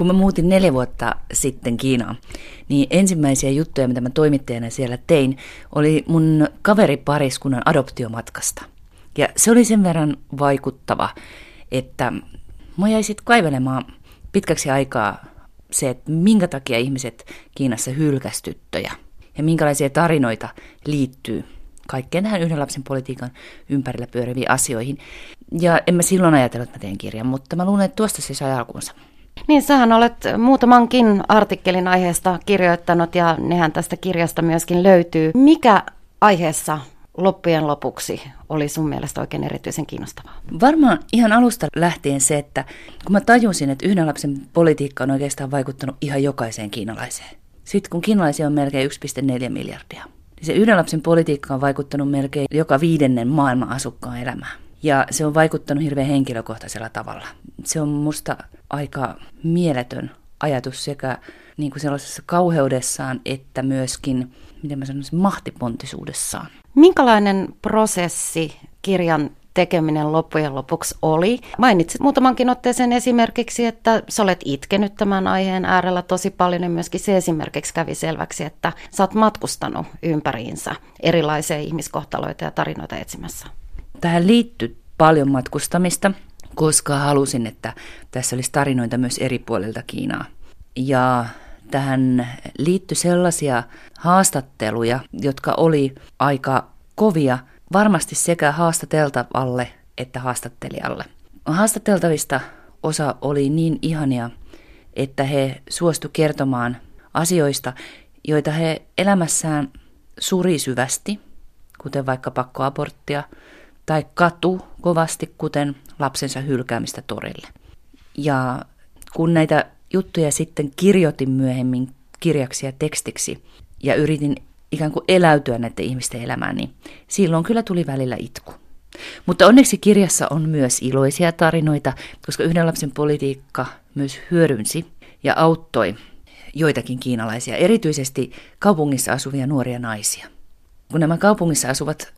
Kun mä muutin neljä vuotta sitten Kiinaan, niin ensimmäisiä juttuja, mitä mä toimittajana siellä tein, oli mun kaveripariskunnan adoptiomatkasta. Ja se oli sen verran vaikuttava, että mä jäi sitten kaivelemaan pitkäksi aikaa se, että minkä takia ihmiset Kiinassa hylkästyttöjä ja minkälaisia tarinoita liittyy kaikkeen tähän yhden lapsen politiikan ympärillä pyöriviin asioihin. Ja en mä silloin ajatellut, että mä teen kirjan, mutta mä luulen, että tuosta se sai alkuunsa. Niin, sähän olet muutamankin artikkelin aiheesta kirjoittanut ja nehän tästä kirjasta myöskin löytyy. Mikä aiheessa loppujen lopuksi oli sun mielestä oikein erityisen kiinnostavaa? Varmaan ihan alusta lähtien se, että kun mä tajusin, että yhden lapsen politiikka on oikeastaan vaikuttanut ihan jokaiseen kiinalaiseen. Sitten kun kiinalaisia on melkein 1,4 miljardia, niin se yhden lapsen politiikka on vaikuttanut melkein joka viidennen maailman asukkaan elämään. Ja se on vaikuttanut hirveän henkilökohtaisella tavalla. Se on musta aika mieletön ajatus sekä niin kuin sellaisessa kauheudessaan että myöskin, miten mä sanoisin, mahtipontisuudessaan. Minkälainen prosessi kirjan tekeminen loppujen lopuksi oli. Mainitsit muutamankin otteeseen esimerkiksi, että sä olet itkenyt tämän aiheen äärellä tosi paljon ja myöskin se esimerkiksi kävi selväksi, että sä oot matkustanut ympäriinsä erilaisia ihmiskohtaloita ja tarinoita etsimässä. Tähän liittyy paljon matkustamista, koska halusin, että tässä olisi tarinoita myös eri puolilta Kiinaa. Ja tähän liittyi sellaisia haastatteluja, jotka oli aika kovia varmasti sekä haastateltavalle että haastattelijalle. Haastateltavista osa oli niin ihania, että he suostu kertomaan asioista, joita he elämässään suri syvästi, kuten vaikka pakkoaborttia, tai katu kovasti, kuten lapsensa hylkäämistä torille. Ja kun näitä juttuja sitten kirjoitin myöhemmin kirjaksi ja tekstiksi ja yritin ikään kuin eläytyä näiden ihmisten elämään, niin silloin kyllä tuli välillä itku. Mutta onneksi kirjassa on myös iloisia tarinoita, koska yhden lapsen politiikka myös hyödynsi ja auttoi joitakin kiinalaisia, erityisesti kaupungissa asuvia nuoria naisia. Kun nämä kaupungissa asuvat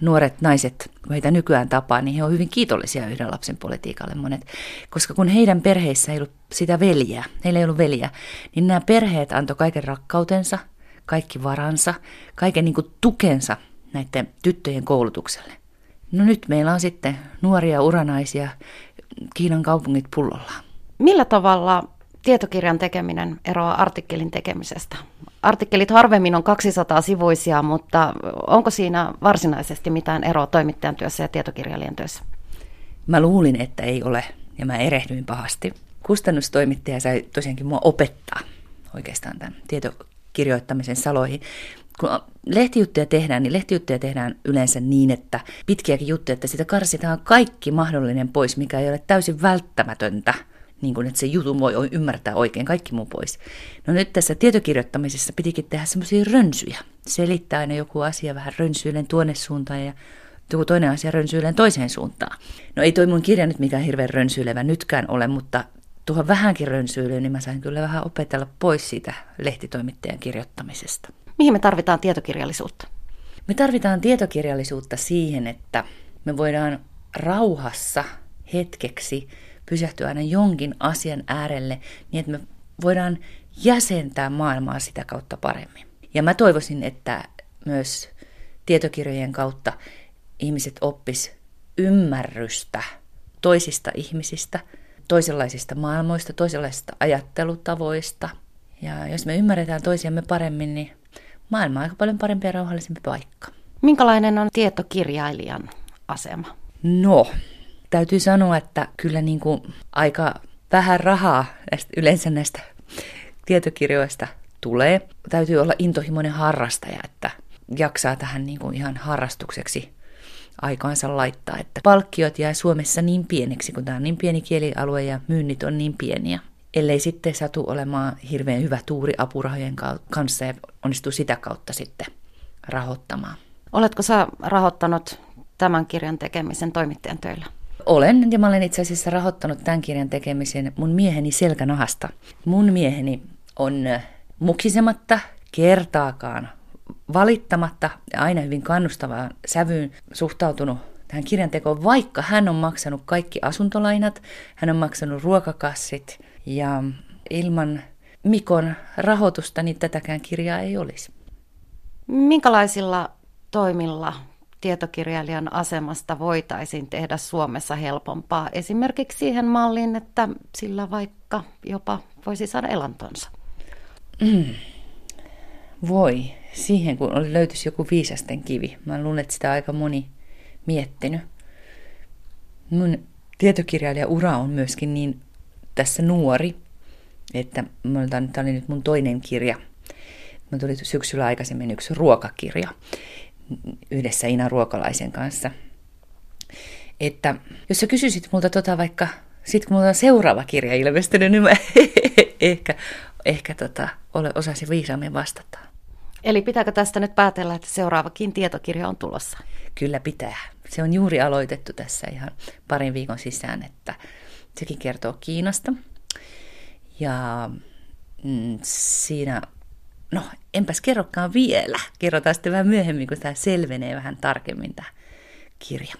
nuoret naiset, kun heitä nykyään tapaa, niin he ovat hyvin kiitollisia yhden lapsen politiikalle monet. Koska kun heidän perheissä ei ollut sitä veljeä, heillä ei ollut veljeä, niin nämä perheet antoi kaiken rakkautensa – kaikki varansa, kaiken niin kuin tukensa näiden tyttöjen koulutukselle. No nyt meillä on sitten nuoria uranaisia Kiinan kaupungit pullollaan. Millä tavalla tietokirjan tekeminen eroaa artikkelin tekemisestä? Artikkelit harvemmin on 200 sivuisia, mutta onko siinä varsinaisesti mitään eroa toimittajan työssä ja tietokirjailijan työssä? Mä luulin, että ei ole, ja mä erehdyin pahasti. Kustannustoimittaja sai tosiaankin mua opettaa oikeastaan tämän tieto, kirjoittamisen saloihin. Kun lehtijuttuja tehdään, niin lehtijuttuja tehdään yleensä niin, että pitkiäkin juttuja, että sitä karsitaan kaikki mahdollinen pois, mikä ei ole täysin välttämätöntä niin kuin, että se jutun voi ymmärtää oikein, kaikki muu pois. No nyt tässä tietokirjoittamisessa pitikin tehdä semmoisia rönsyjä. Selittää aina joku asia vähän rönsyillen tuonne suuntaan ja joku toinen asia rönsyillen toiseen suuntaan. No ei toi mun kirja nyt mikään hirveän rönsyilevä nytkään ole, mutta tuohon vähänkin rönsyilyyn, niin mä sain kyllä vähän opetella pois siitä lehtitoimittajan kirjoittamisesta. Mihin me tarvitaan tietokirjallisuutta? Me tarvitaan tietokirjallisuutta siihen, että me voidaan rauhassa hetkeksi pysähtyä aina jonkin asian äärelle niin, että me voidaan jäsentää maailmaa sitä kautta paremmin. Ja mä toivoisin, että myös tietokirjojen kautta ihmiset oppis ymmärrystä toisista ihmisistä – toisenlaisista maailmoista, toisenlaisista ajattelutavoista. Ja jos me ymmärretään toisiamme paremmin, niin maailma on aika paljon parempi ja rauhallisempi paikka. Minkälainen on tietokirjailijan asema? No, täytyy sanoa, että kyllä niin kuin aika vähän rahaa näistä, yleensä näistä tietokirjoista tulee. Täytyy olla intohimoinen harrastaja, että jaksaa tähän niin kuin ihan harrastukseksi aikaansa laittaa, että palkkiot jää Suomessa niin pieneksi, kun tämä on niin pieni kielialue ja myynnit on niin pieniä. Ellei sitten satu olemaan hirveän hyvä tuuri apurahojen kanssa ja onnistuu sitä kautta sitten rahoittamaan. Oletko sä rahoittanut tämän kirjan tekemisen toimittajan töillä? Olen, ja mä olen itse asiassa rahoittanut tämän kirjan tekemisen mun mieheni selkänahasta. Mun mieheni on mukisematta kertaakaan valittamatta ja aina hyvin kannustavaan sävyyn suhtautunut tähän kirjantekoon, vaikka hän on maksanut kaikki asuntolainat, hän on maksanut ruokakassit ja ilman Mikon rahoitusta niin tätäkään kirjaa ei olisi. Minkälaisilla toimilla tietokirjailijan asemasta voitaisiin tehdä Suomessa helpompaa? Esimerkiksi siihen malliin, että sillä vaikka jopa voisi saada elantonsa. Mm. Voi. Siihen kun löytyisi joku viisasten kivi. Mä luulen, että sitä aika moni miettinyt. Mun tietokirjailija ura on myöskin niin tässä nuori, että tämä oli nyt mun toinen kirja. Mä tuli syksyllä aikaisemmin yksi ruokakirja yhdessä Ina Ruokalaisen kanssa. Että jos sä kysyisit multa tota vaikka, sit kun mulla on seuraava kirja ilmestynyt, niin mä ehkä, ehkä tota, ole, osasin viisaammin vastata. Eli pitääkö tästä nyt päätellä, että seuraavakin tietokirja on tulossa? Kyllä pitää. Se on juuri aloitettu tässä ihan parin viikon sisään, että sekin kertoo Kiinasta. Ja mm, siinä, no enpäs kerrokaan vielä. Kerrotaan sitten vähän myöhemmin, kun tämä selvenee vähän tarkemmin tämä kirja.